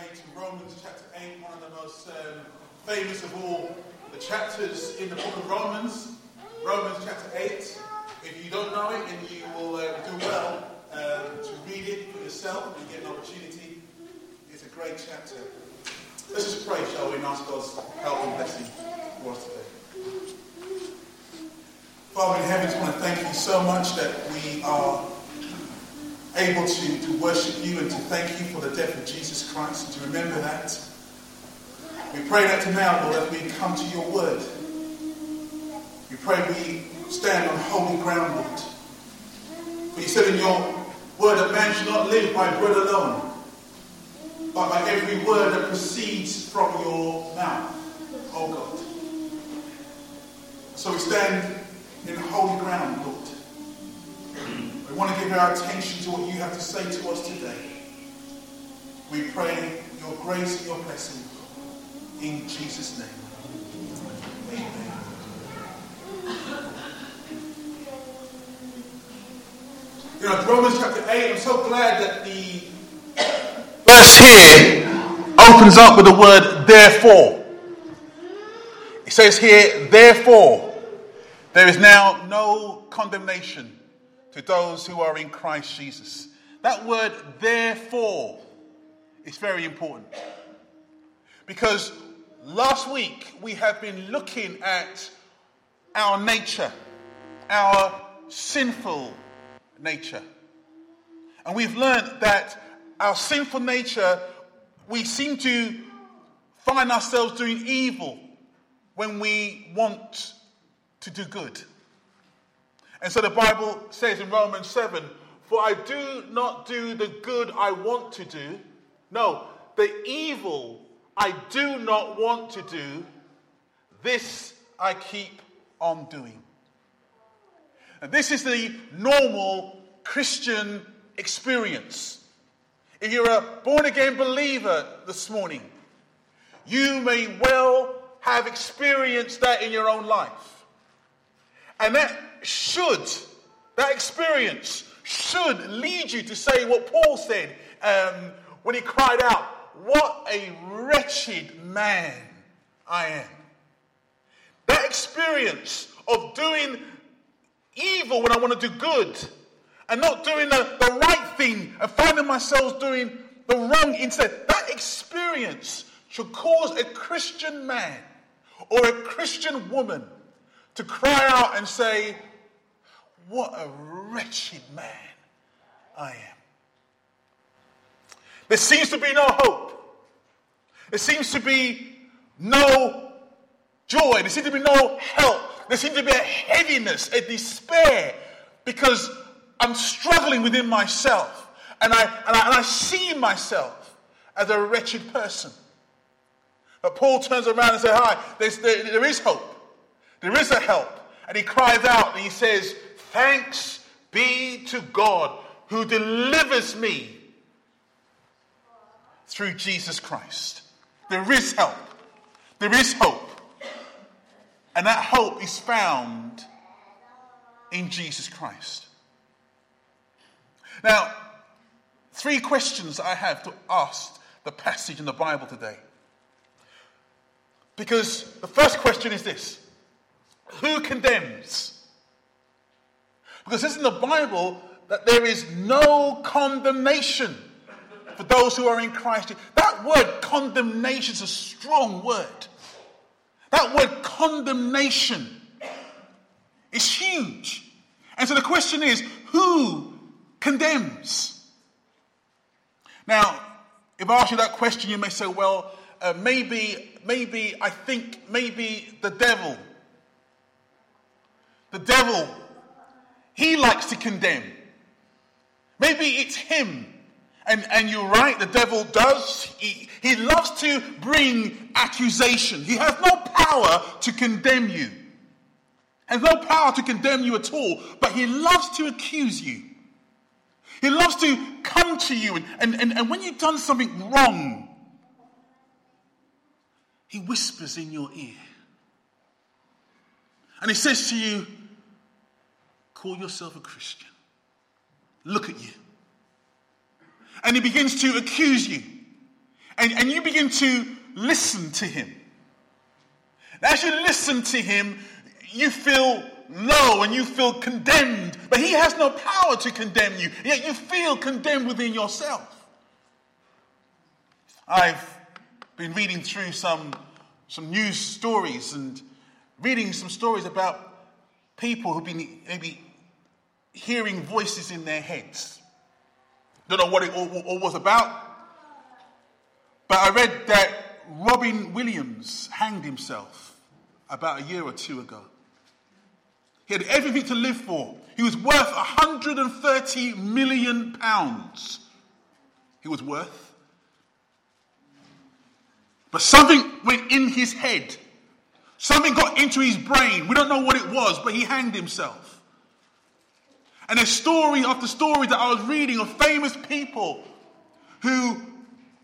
made to Romans chapter 8, one of the most um, famous of all the chapters in the book of Romans. Romans chapter 8. If you don't know it, then you will uh, do well um, to read it for yourself and get an opportunity. It's a great chapter. Let's just pray, shall we, and ask God's help and blessing for us today. Father in heaven, I want to thank you so much that we are able to, to worship you and to thank you for the death of Jesus Christ and to remember that. We pray that tonight, Lord, as we come to your word. We pray we stand on holy ground, Lord. For you said in your word that man should not live by bread alone, but by every word that proceeds from your mouth, oh God. So we stand in holy ground, Lord. We want to give our attention to what you have to say to us today. We pray your grace and your blessing in Jesus' name. Amen. You know, Romans chapter 8, I'm so glad that the verse here opens up with the word therefore. It says here, therefore, there is now no condemnation to those who are in Christ Jesus. That word, therefore, is very important. Because last week we have been looking at our nature, our sinful nature. And we've learned that our sinful nature, we seem to find ourselves doing evil when we want to do good. And so the Bible says in Romans 7 For I do not do the good I want to do. No, the evil I do not want to do, this I keep on doing. And this is the normal Christian experience. If you're a born again believer this morning, you may well have experienced that in your own life. And that should, that experience should lead you to say what Paul said um, when he cried out, What a wretched man I am. That experience of doing evil when I want to do good and not doing the, the right thing and finding myself doing the wrong instead, that experience should cause a Christian man or a Christian woman to cry out and say, what a wretched man I am. There seems to be no hope. There seems to be no joy. There seems to be no help. There seems to be a heaviness, a despair, because I'm struggling within myself. And I, and I, and I see myself as a wretched person. But Paul turns around and says, Hi, there, there is hope. There is a help. And he cries out and he says, Thanks be to God who delivers me through Jesus Christ. There is help. There is hope. And that hope is found in Jesus Christ. Now, three questions I have to ask the passage in the Bible today. Because the first question is this Who condemns? Because it's in the Bible that there is no condemnation for those who are in Christ. That word condemnation is a strong word. That word condemnation is huge. And so the question is who condemns? Now, if I ask you that question, you may say, well, uh, maybe, maybe, I think, maybe the devil. The devil he likes to condemn. Maybe it's him. And, and you're right, the devil does. He, he loves to bring accusation. He has no power to condemn you. Has no power to condemn you at all, but he loves to accuse you. He loves to come to you, and, and, and, and when you've done something wrong, he whispers in your ear. And he says to you, Call yourself a Christian. Look at you. And he begins to accuse you. And, and you begin to listen to him. And As you listen to him, you feel low and you feel condemned, but he has no power to condemn you, yet you feel condemned within yourself. I've been reading through some, some news stories and reading some stories about people who've been maybe hearing voices in their heads. Don't know what it all, all was about, but I read that Robin Williams hanged himself about a year or two ago. He had everything to live for. He was worth 130 million pounds. He was worth. But something went in his head. Something got into his brain. We don't know what it was, but he hanged himself. And there's story after story that I was reading of famous people who,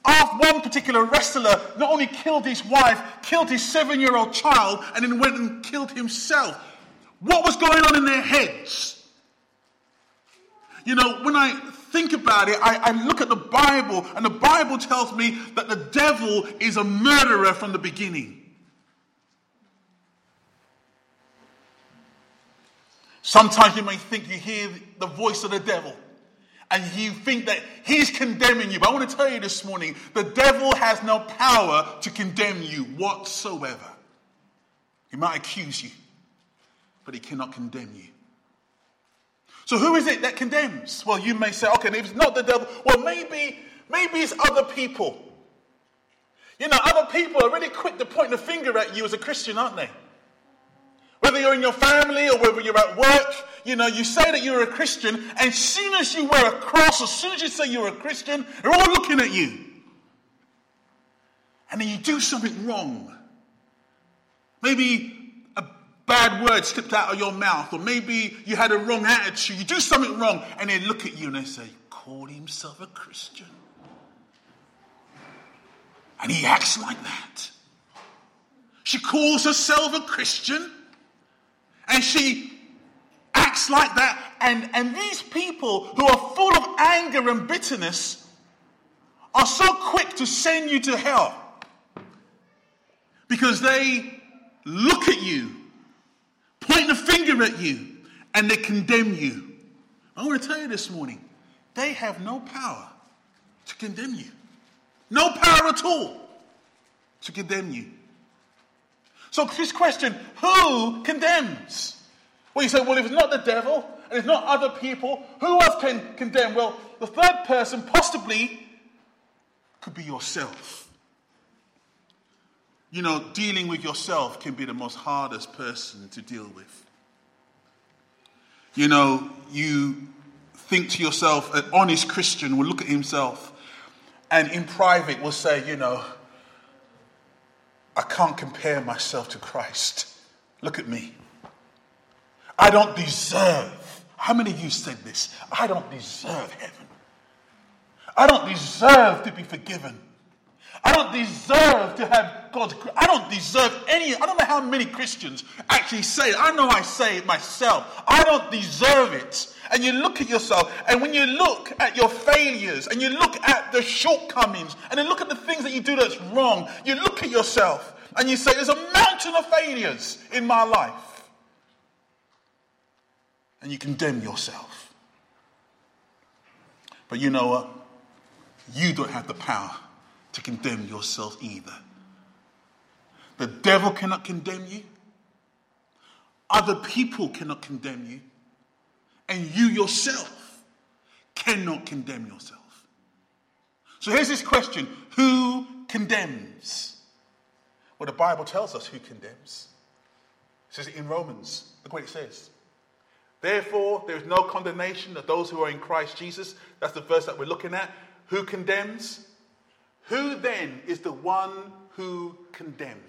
after one particular wrestler, not only killed his wife, killed his seven year old child, and then went and killed himself. What was going on in their heads? You know, when I think about it, I, I, look at the Bible, and the Bible tells me that the devil is a murderer from the beginning. Sometimes you may think you hear the voice of the devil and you think that he's condemning you. But I want to tell you this morning the devil has no power to condemn you whatsoever. He might accuse you, but he cannot condemn you. So who is it that condemns? Well, you may say, okay, maybe it's not the devil. Well, maybe, maybe it's other people. You know, other people are really quick to point the finger at you as a Christian, aren't they? Whether you're in your family or whether you're at work, you know, you say that you're a Christian, and as soon as you wear a cross, as soon as you say you're a Christian, they're all looking at you. And then you do something wrong. Maybe a bad word slipped out of your mouth, or maybe you had a wrong attitude, you do something wrong, and they look at you and they say, Call himself a Christian. And he acts like that. She calls herself a Christian, and she acts like that. And, and these people who are full of anger and bitterness are so quick to send you to hell because they look at you point the finger at you, and they condemn you. I want to tell you this morning, they have no power to condemn you. No power at all to condemn you. So, this question who condemns? Well, you say, well, if it's not the devil and it's not other people, who else can condemn? Well, the third person possibly could be yourself. You know, dealing with yourself can be the most hardest person to deal with. You know, you think to yourself, an honest Christian will look at himself and in private will say, you know, I can't compare myself to Christ. Look at me. I don't deserve. How many of you said this? I don't deserve heaven. I don't deserve to be forgiven. I don't deserve to have God's. I don't deserve any. I don't know how many Christians actually say it. I know I say it myself. I don't deserve it. And you look at yourself, and when you look at your failures, and you look at the shortcomings, and then look at the things that you do that's wrong, you look at yourself and you say, There's a mountain of failures in my life. And you condemn yourself. But you know what? You don't have the power to condemn yourself either. The devil cannot condemn you. Other people cannot condemn you. And you yourself cannot condemn yourself. So here's this question Who condemns? Well, the Bible tells us who condemns. It says it in Romans. Look what it says. Therefore, there is no condemnation of those who are in Christ Jesus. That's the verse that we're looking at. Who condemns? Who then is the one who condemns?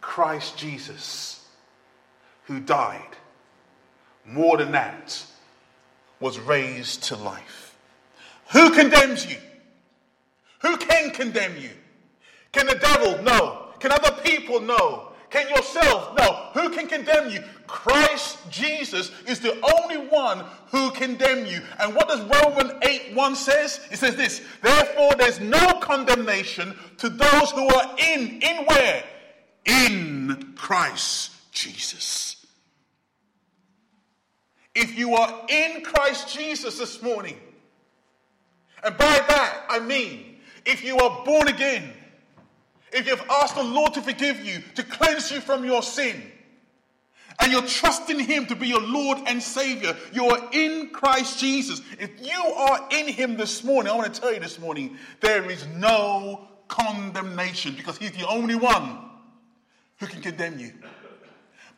Christ Jesus, who died. More than that, was raised to life. Who condemns you? Who can condemn you? Can the devil? No. Can other people? No. Can yourself? No. Who can condemn you? Christ Jesus is the only one who condemn you. And what does Romans 8 1 says? It says this Therefore, there's no condemnation to those who are in. In where? In Christ Jesus. If you are in Christ Jesus this morning, and by that I mean, if you are born again, if you've asked the Lord to forgive you, to cleanse you from your sin, and you're trusting Him to be your Lord and Savior, you are in Christ Jesus. If you are in Him this morning, I want to tell you this morning, there is no condemnation because He's the only one who can condemn you.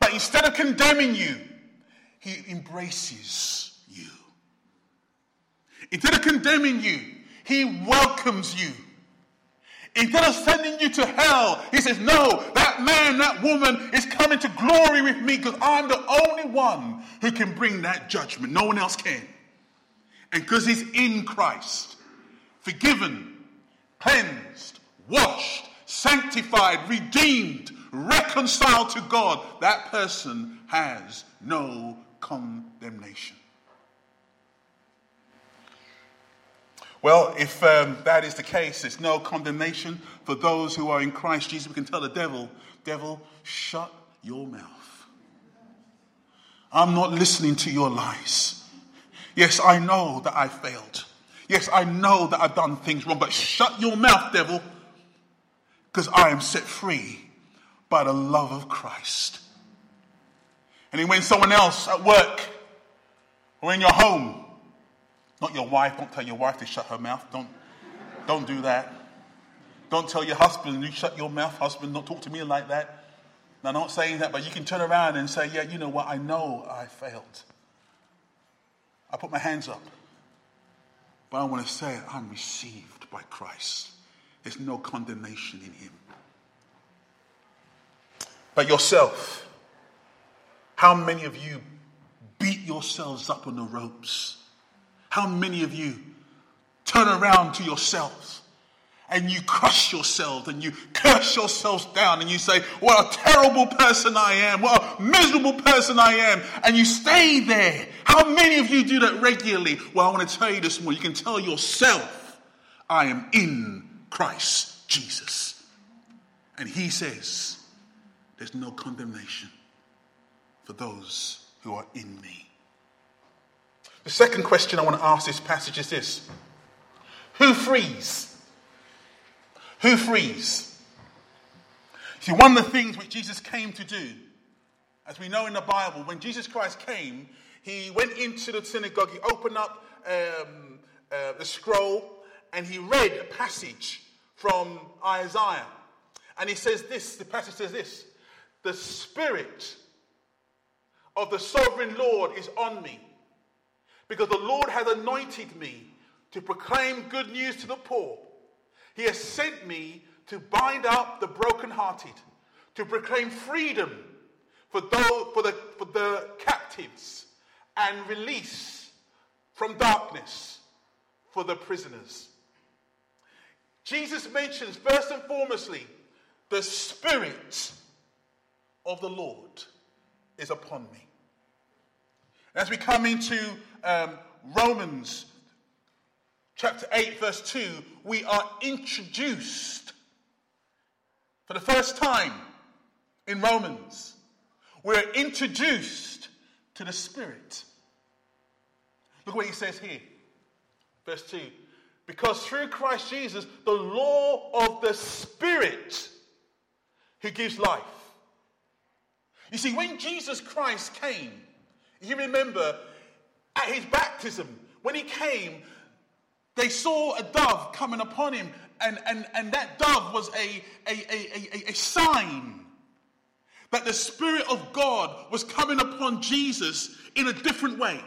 But instead of condemning you, He embraces you. Instead of condemning you, He welcomes you. Instead of sending you to hell, he says, No, that man, that woman is coming to glory with me because I'm the only one who can bring that judgment. No one else can. And because he's in Christ, forgiven, cleansed, washed, sanctified, redeemed, reconciled to God, that person has no condemnation. Well, if um, that is the case, there's no condemnation for those who are in Christ Jesus. We can tell the devil, devil, shut your mouth. I'm not listening to your lies. Yes, I know that I failed. Yes, I know that I've done things wrong, but shut your mouth, devil, because I am set free by the love of Christ. And when someone else at work or in your home not your wife. Don't tell your wife to shut her mouth. Don't, don't do that. Don't tell your husband, you shut your mouth, husband. Don't talk to me like that. Now, I'm not saying that, but you can turn around and say, yeah, you know what? I know I failed. I put my hands up. But I want to say I'm received by Christ. There's no condemnation in him. But yourself, how many of you beat yourselves up on the ropes? How many of you turn around to yourselves and you crush yourselves and you curse yourselves down and you say, What a terrible person I am, what a miserable person I am, and you stay there? How many of you do that regularly? Well, I want to tell you this morning, you can tell yourself, I am in Christ Jesus. And he says, There's no condemnation for those who are in me. The second question I want to ask this passage is this Who frees? Who frees? See, one of the things which Jesus came to do, as we know in the Bible, when Jesus Christ came, he went into the synagogue, he opened up um, uh, the scroll, and he read a passage from Isaiah. And he says this the passage says this The Spirit of the sovereign Lord is on me because the Lord has anointed me to proclaim good news to the poor. He has sent me to bind up the brokenhearted, to proclaim freedom for, those, for, the, for the captives, and release from darkness for the prisoners. Jesus mentions first and foremostly the Spirit of the Lord is upon me. As we come into um, Romans chapter 8, verse 2, we are introduced for the first time in Romans. We're introduced to the Spirit. Look what he says here. Verse 2 Because through Christ Jesus, the law of the Spirit who gives life. You see, when Jesus Christ came, you remember at his baptism, when he came, they saw a dove coming upon him, and, and, and that dove was a, a, a, a, a sign that the Spirit of God was coming upon Jesus in a different way.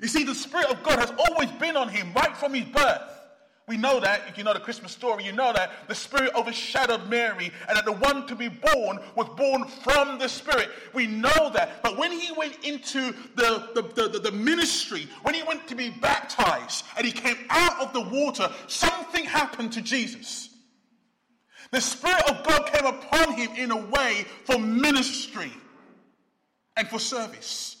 You see, the Spirit of God has always been on him right from his birth. We know that, if you know the Christmas story, you know that the Spirit overshadowed Mary and that the one to be born was born from the Spirit. We know that. But when he went into the, the, the, the, ministry, when he went to be baptized and he came out of the water, something happened to Jesus. The Spirit of God came upon him in a way for ministry and for service.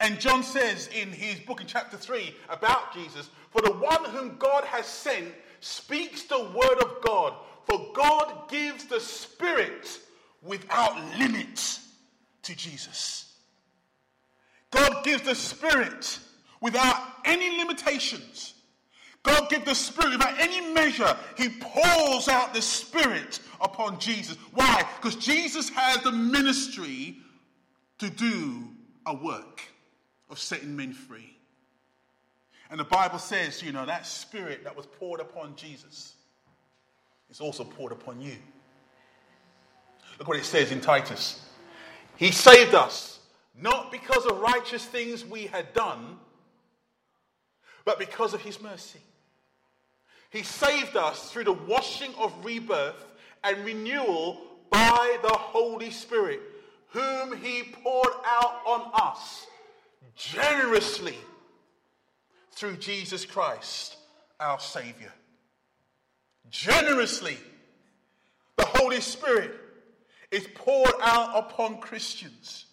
And John says in his book in chapter 3 about Jesus, For the one whom God has sent speaks the word of God, for God gives the Spirit without limits to Jesus. God gives the Spirit without any limitations. God gives the Spirit without any measure. He pours out the Spirit upon Jesus. Why? Because Jesus has the ministry to do a work of setting men free. And the Bible says, you know, that spirit that was poured upon Jesus is also poured upon you. Look what it says in Titus. He saved us, not because of righteous things we had done, but because of his mercy. He saved us through the washing of rebirth and renewal by the Holy Spirit, whom he poured out on us generously through Jesus Christ, our Savior. Generously, the Holy Spirit is poured out upon Christians.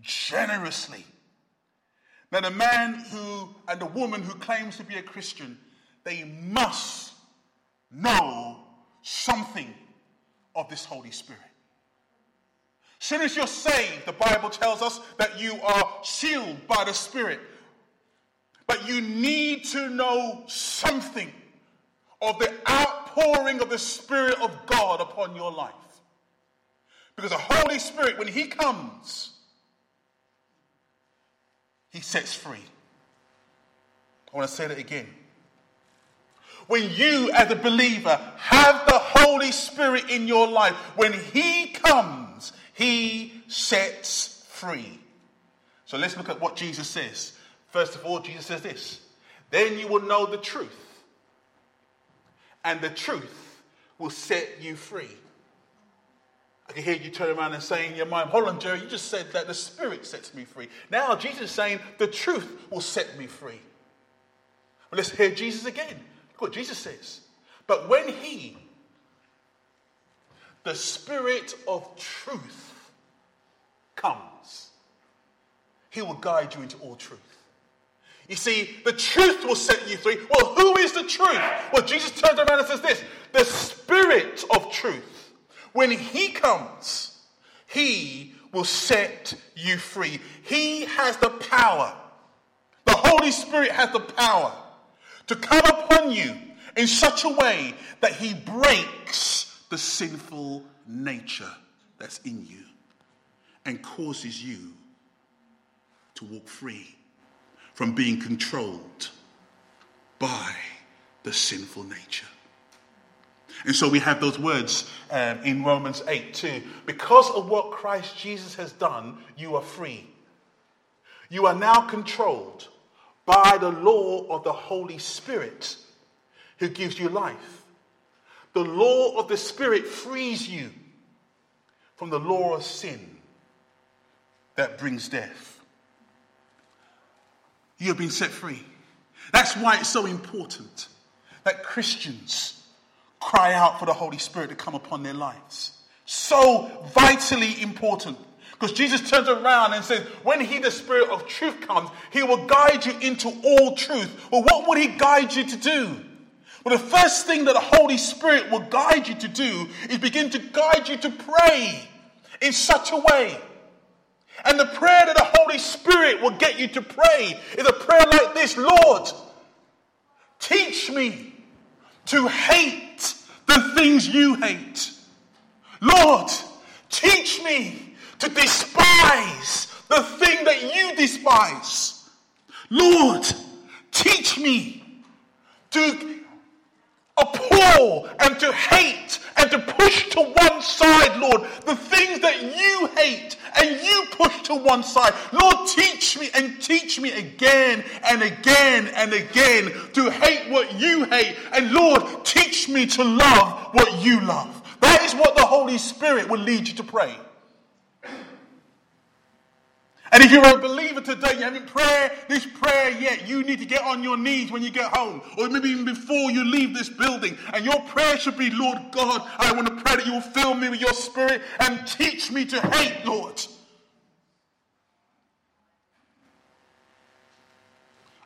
Generously. Now, the man who and the woman who claims to be a Christian, they must know something of this Holy Spirit. Soon as you're saved, the Bible tells us that you are sealed by the Spirit. But you need to know something of the outpouring of the Spirit of God upon your life. Because the Holy Spirit, when He comes, He sets free. I want to say that again. When you, as a believer, have the Holy Spirit in your life, when He comes, he sets free. So let's look at what Jesus says. First of all, Jesus says this Then you will know the truth, and the truth will set you free. I can hear you turn around and saying in your mind, Hold on, Jerry, you just said that the Spirit sets me free. Now Jesus is saying the truth will set me free. Well, let's hear Jesus again. Look what Jesus says. But when He, the Spirit of truth, comes, he will guide you into all truth. You see, the truth will set you free. Well, who is the truth? Well, Jesus turns around and says this the Spirit of truth. When He comes, He will set you free. He has the power. The Holy Spirit has the power to come upon you in such a way that He breaks the sinful nature that's in you and causes you to walk free from being controlled by the sinful nature. And so we have those words um, in Romans 8 too. Because of what Christ Jesus has done, you are free. You are now controlled by the law of the Holy Spirit who gives you life. The law of the Spirit frees you from the law of sin that brings death. You have been set free. That's why it's so important that Christians cry out for the Holy Spirit to come upon their lives. So vitally important. Because Jesus turns around and says, when He, the Spirit of truth, comes, He will guide you into all truth. Well, what would He guide you to do? Well, the first thing that the Holy Spirit will guide you to do is begin to guide you to pray in such a way and the prayer that the Holy Spirit will get you to pray is a prayer like this Lord, teach me to hate the things you hate. Lord, teach me to despise the thing that you despise. Lord, teach me to and to hate and to push to one side, Lord, the things that you hate and you push to one side. Lord, teach me and teach me again and again and again to hate what you hate. And Lord, teach me to love what you love. That is what the Holy Spirit will lead you to pray. And if you're a believer today, you haven't prayed this prayer yet, you need to get on your knees when you get home, or maybe even before you leave this building. And your prayer should be, Lord God, I want to pray that you will fill me with your spirit and teach me to hate, Lord.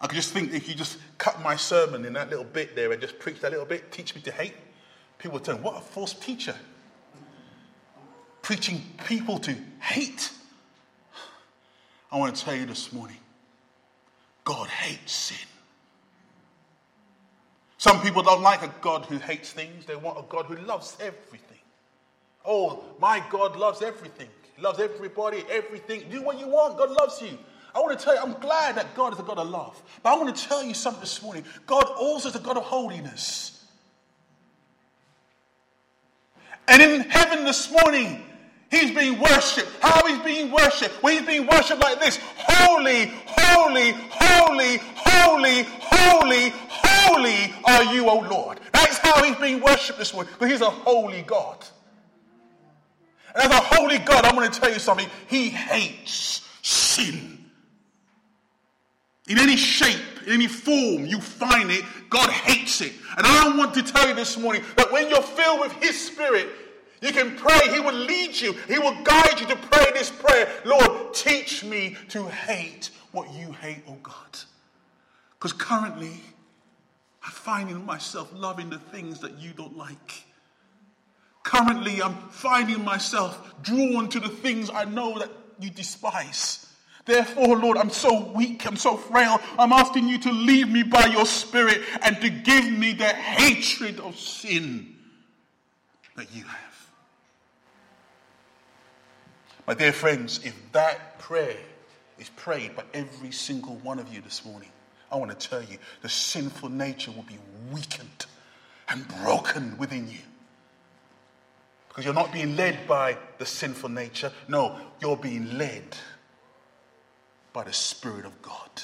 I could just think if you just cut my sermon in that little bit there and just preach that little bit, teach me to hate, people would turn, what a false teacher. Preaching people to hate. I want to tell you this morning God hates sin. Some people don't like a God who hates things, they want a God who loves everything. Oh, my God loves everything. He loves everybody, everything. Do what you want. God loves you. I want to tell you, I'm glad that God is a God of love. But I want to tell you something this morning. God also is a God of holiness. And in heaven this morning, He's being worshipped. How he's being worshipped? Well, he's being worshipped like this Holy, holy, holy, holy, holy, holy are you, O Lord. That's how he's being worshipped this morning, because he's a holy God. And as a holy God, I'm going to tell you something. He hates sin. In any shape, in any form you find it, God hates it. And I want to tell you this morning that when you're filled with His Spirit, you can pray. He will lead you. He will guide you to pray this prayer. Lord, teach me to hate what you hate, oh God. Because currently, I'm finding myself loving the things that you don't like. Currently, I'm finding myself drawn to the things I know that you despise. Therefore, Lord, I'm so weak, I'm so frail. I'm asking you to lead me by your Spirit and to give me the hatred of sin that you have. My dear friends, if that prayer is prayed by every single one of you this morning, I want to tell you the sinful nature will be weakened and broken within you. Because you're not being led by the sinful nature. No, you're being led by the Spirit of God.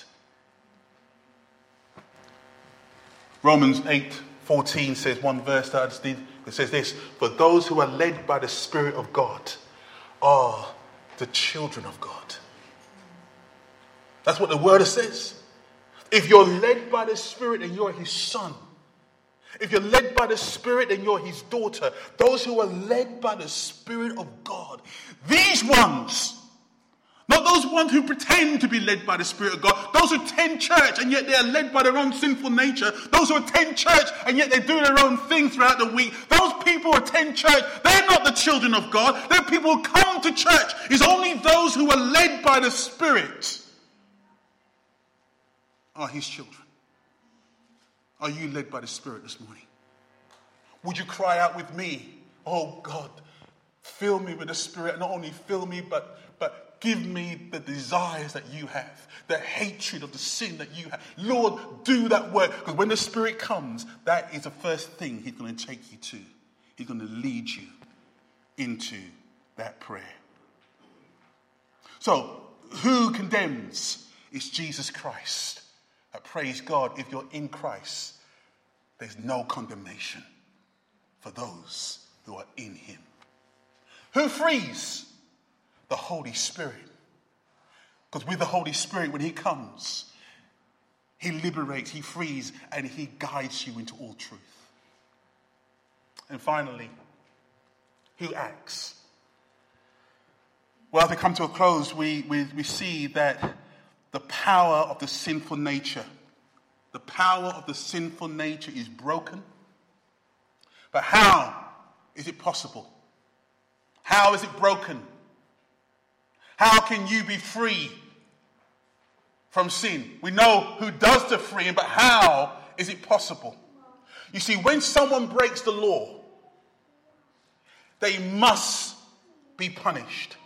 Romans 8 14 says, one verse that I just did, it says this For those who are led by the Spirit of God are the children of God. That's what the word says. If you're led by the Spirit, and you're his son. If you're led by the Spirit, and you're his daughter. Those who are led by the Spirit of God, these ones not those ones who pretend to be led by the Spirit of God. Those who attend church and yet they are led by their own sinful nature. Those who attend church and yet they do their own thing throughout the week. Those people who attend church, they're not the children of God. They're people who come to church. It's only those who are led by the Spirit are His children. Are you led by the Spirit this morning? Would you cry out with me, Oh God, fill me with the Spirit? Not only fill me, but, but give me the desires that you have, the hatred of the sin that you have. Lord, do that work. Because when the Spirit comes, that is the first thing He's going to take you to. He's going to lead you into that prayer. So, who condemns? It's Jesus Christ. I praise God, if you're in Christ, there's no condemnation for those who are in Him. Who frees? The Holy Spirit. Because with the Holy Spirit, when He comes, He liberates, He frees, and He guides you into all truth. And finally, who acts? Well, as we come to a close, we, we, we see that the power of the sinful nature, the power of the sinful nature is broken. But how is it possible? How is it broken? How can you be free from sin? We know who does the freeing, but how is it possible? You see, when someone breaks the law, they must be punished.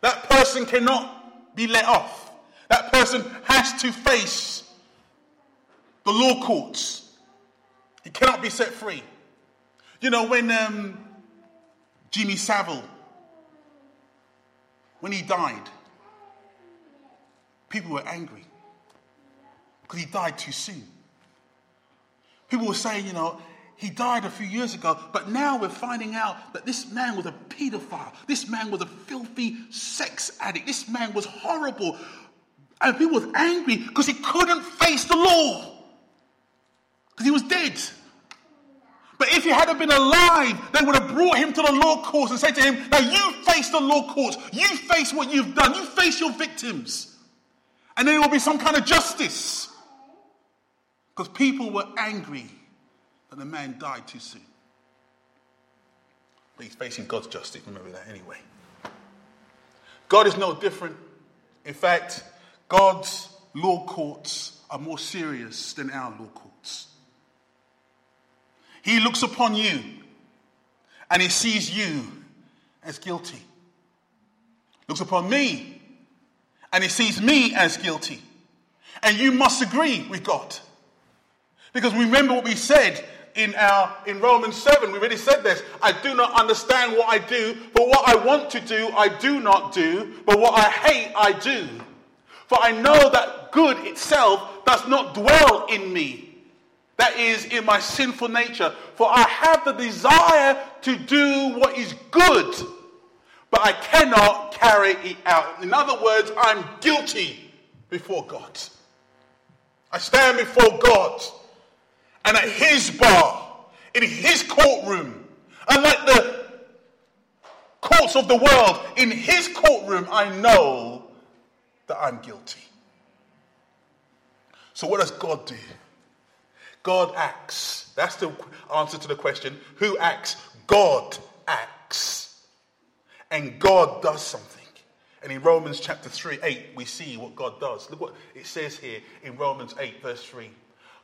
That person cannot be let off. That person has to face the law courts. He cannot be set free. You know, when um, Jimmy Savile when he died, people were angry because he died too soon. People were saying, you know, he died a few years ago, but now we're finding out that this man was a pedophile. This man was a filthy sex addict. This man was horrible. And people was angry because he couldn't face the law. Because he was dead. But if he had been alive, they would have brought him to the law courts and said to him, Now you face the law courts. You face what you've done. You face your victims. And then there will be some kind of justice. Because people were angry that the man died too soon. But he's facing God's justice, remember that anyway. God is no different. In fact, God's law courts are more serious than our law courts. He looks upon you and he sees you as guilty. Looks upon me and he sees me as guilty. And you must agree with God. Because remember what we said in our in Romans 7. We already said this. I do not understand what I do, but what I want to do, I do not do, but what I hate, I do. For I know that good itself does not dwell in me. That is in my sinful nature. For I have the desire to do what is good, but I cannot carry it out. In other words, I'm guilty before God. I stand before God and at his bar, in his courtroom, unlike the courts of the world, in his courtroom, I know that I'm guilty. So, what does God do? God acts. That's the answer to the question who acts? God acts. And God does something. And in Romans chapter 3, 8, we see what God does. Look what it says here in Romans 8, verse 3.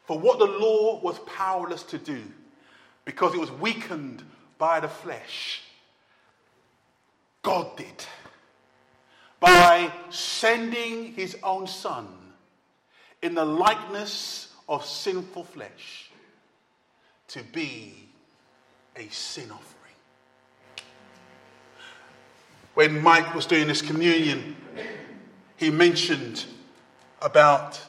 For what the law was powerless to do, because it was weakened by the flesh, God did. By sending his own Son in the likeness of sinful flesh to be a sin offering. When Mike was doing this communion, he mentioned about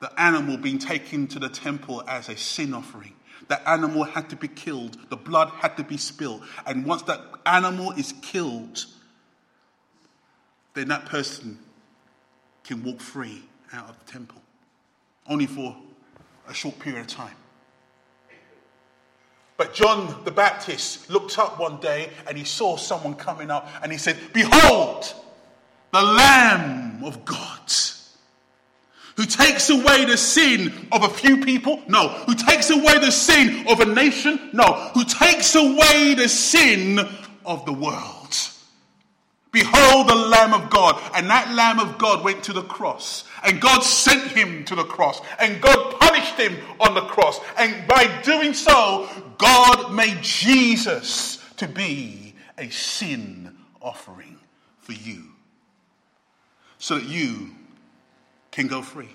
the animal being taken to the temple as a sin offering. The animal had to be killed, the blood had to be spilled. And once that animal is killed, then that person can walk free out of the temple, only for a short period of time. But John the Baptist looked up one day and he saw someone coming up and he said, Behold, the Lamb of God who takes away the sin of a few people? No. Who takes away the sin of a nation? No. Who takes away the sin of the world? Behold the Lamb of God. And that Lamb of God went to the cross. And God sent him to the cross. And God punished him on the cross. And by doing so, God made Jesus to be a sin offering for you. So that you can go free.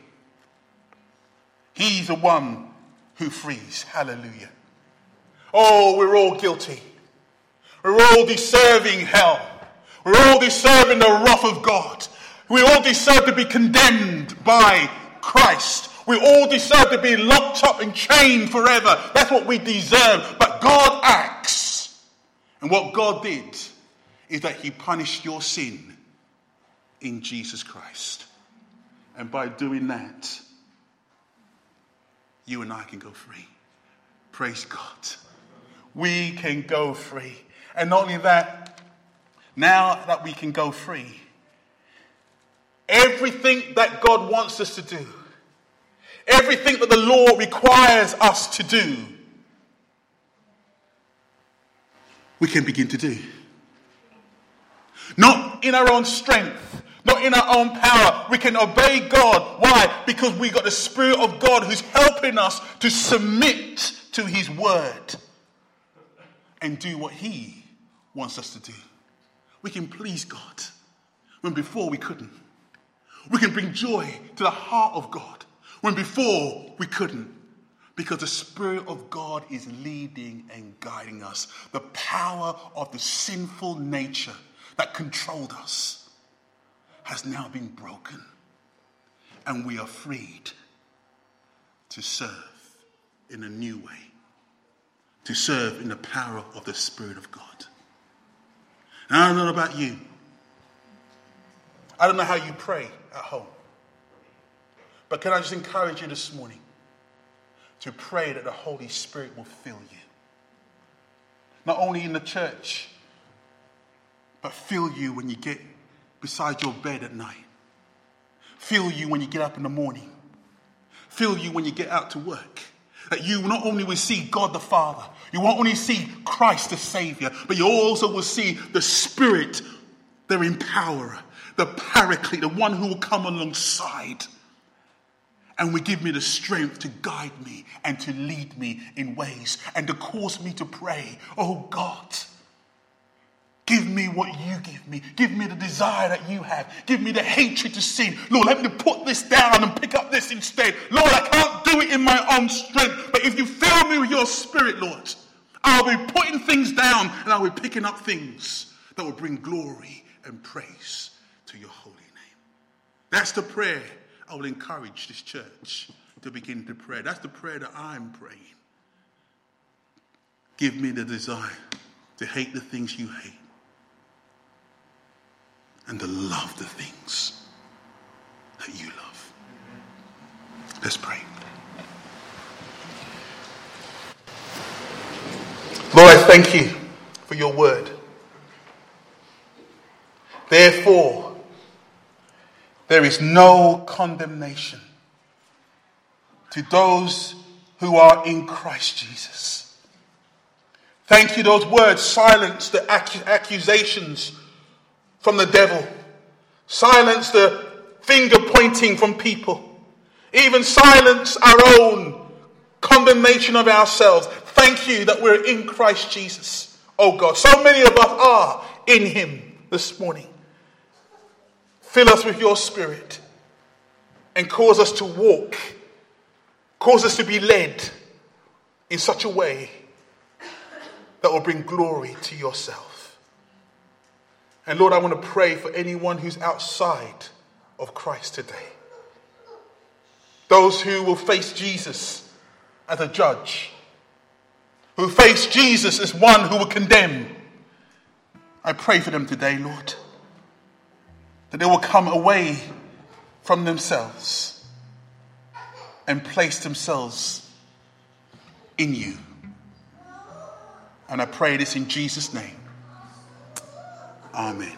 He's the one who frees. Hallelujah. Oh, we're all guilty. We're all deserving hell. We're deserve in the wrath of God. We all deserve to be condemned by Christ. We all deserve to be locked up and chained forever. That's what we deserve. But God acts. And what God did is that He punished your sin in Jesus Christ. And by doing that, you and I can go free. Praise God. We can go free. And not only that, now that we can go free, everything that God wants us to do, everything that the law requires us to do, we can begin to do. Not in our own strength, not in our own power. We can obey God. Why? Because we got the Spirit of God who's helping us to submit to His word and do what He wants us to do. We can please God when before we couldn't. We can bring joy to the heart of God when before we couldn't. Because the Spirit of God is leading and guiding us. The power of the sinful nature that controlled us has now been broken, and we are freed to serve in a new way. to serve in the power of the Spirit of God. I don't know about you. I don't know how you pray at home. But can I just encourage you this morning to pray that the Holy Spirit will fill you? Not only in the church, but fill you when you get beside your bed at night. Fill you when you get up in the morning. Fill you when you get out to work. That you not only will see God the Father, you won't only see Christ the Savior, but you also will see the Spirit, the empowerer, the paraclete, the one who will come alongside and will give me the strength to guide me and to lead me in ways and to cause me to pray, Oh God, Give me what you give me. Give me the desire that you have. Give me the hatred to sin. Lord, let me put this down and pick up this instead. Lord, I can't do it in my own strength. But if you fill me with your spirit, Lord, I'll be putting things down and I'll be picking up things that will bring glory and praise to your holy name. That's the prayer I will encourage this church to begin to pray. That's the prayer that I'm praying. Give me the desire to hate the things you hate and to love the things that you love. Let's pray. Lord, I thank you for your word. Therefore, there is no condemnation to those who are in Christ Jesus. Thank you, those words silence the accusations from the devil. Silence the finger pointing from people. Even silence our own condemnation of ourselves. Thank you that we're in Christ Jesus. Oh God, so many of us are in Him this morning. Fill us with your Spirit and cause us to walk, cause us to be led in such a way that will bring glory to yourself. And Lord, I want to pray for anyone who's outside of Christ today. Those who will face Jesus as a judge, who face Jesus as one who will condemn. I pray for them today, Lord, that they will come away from themselves and place themselves in you. And I pray this in Jesus' name. Amen.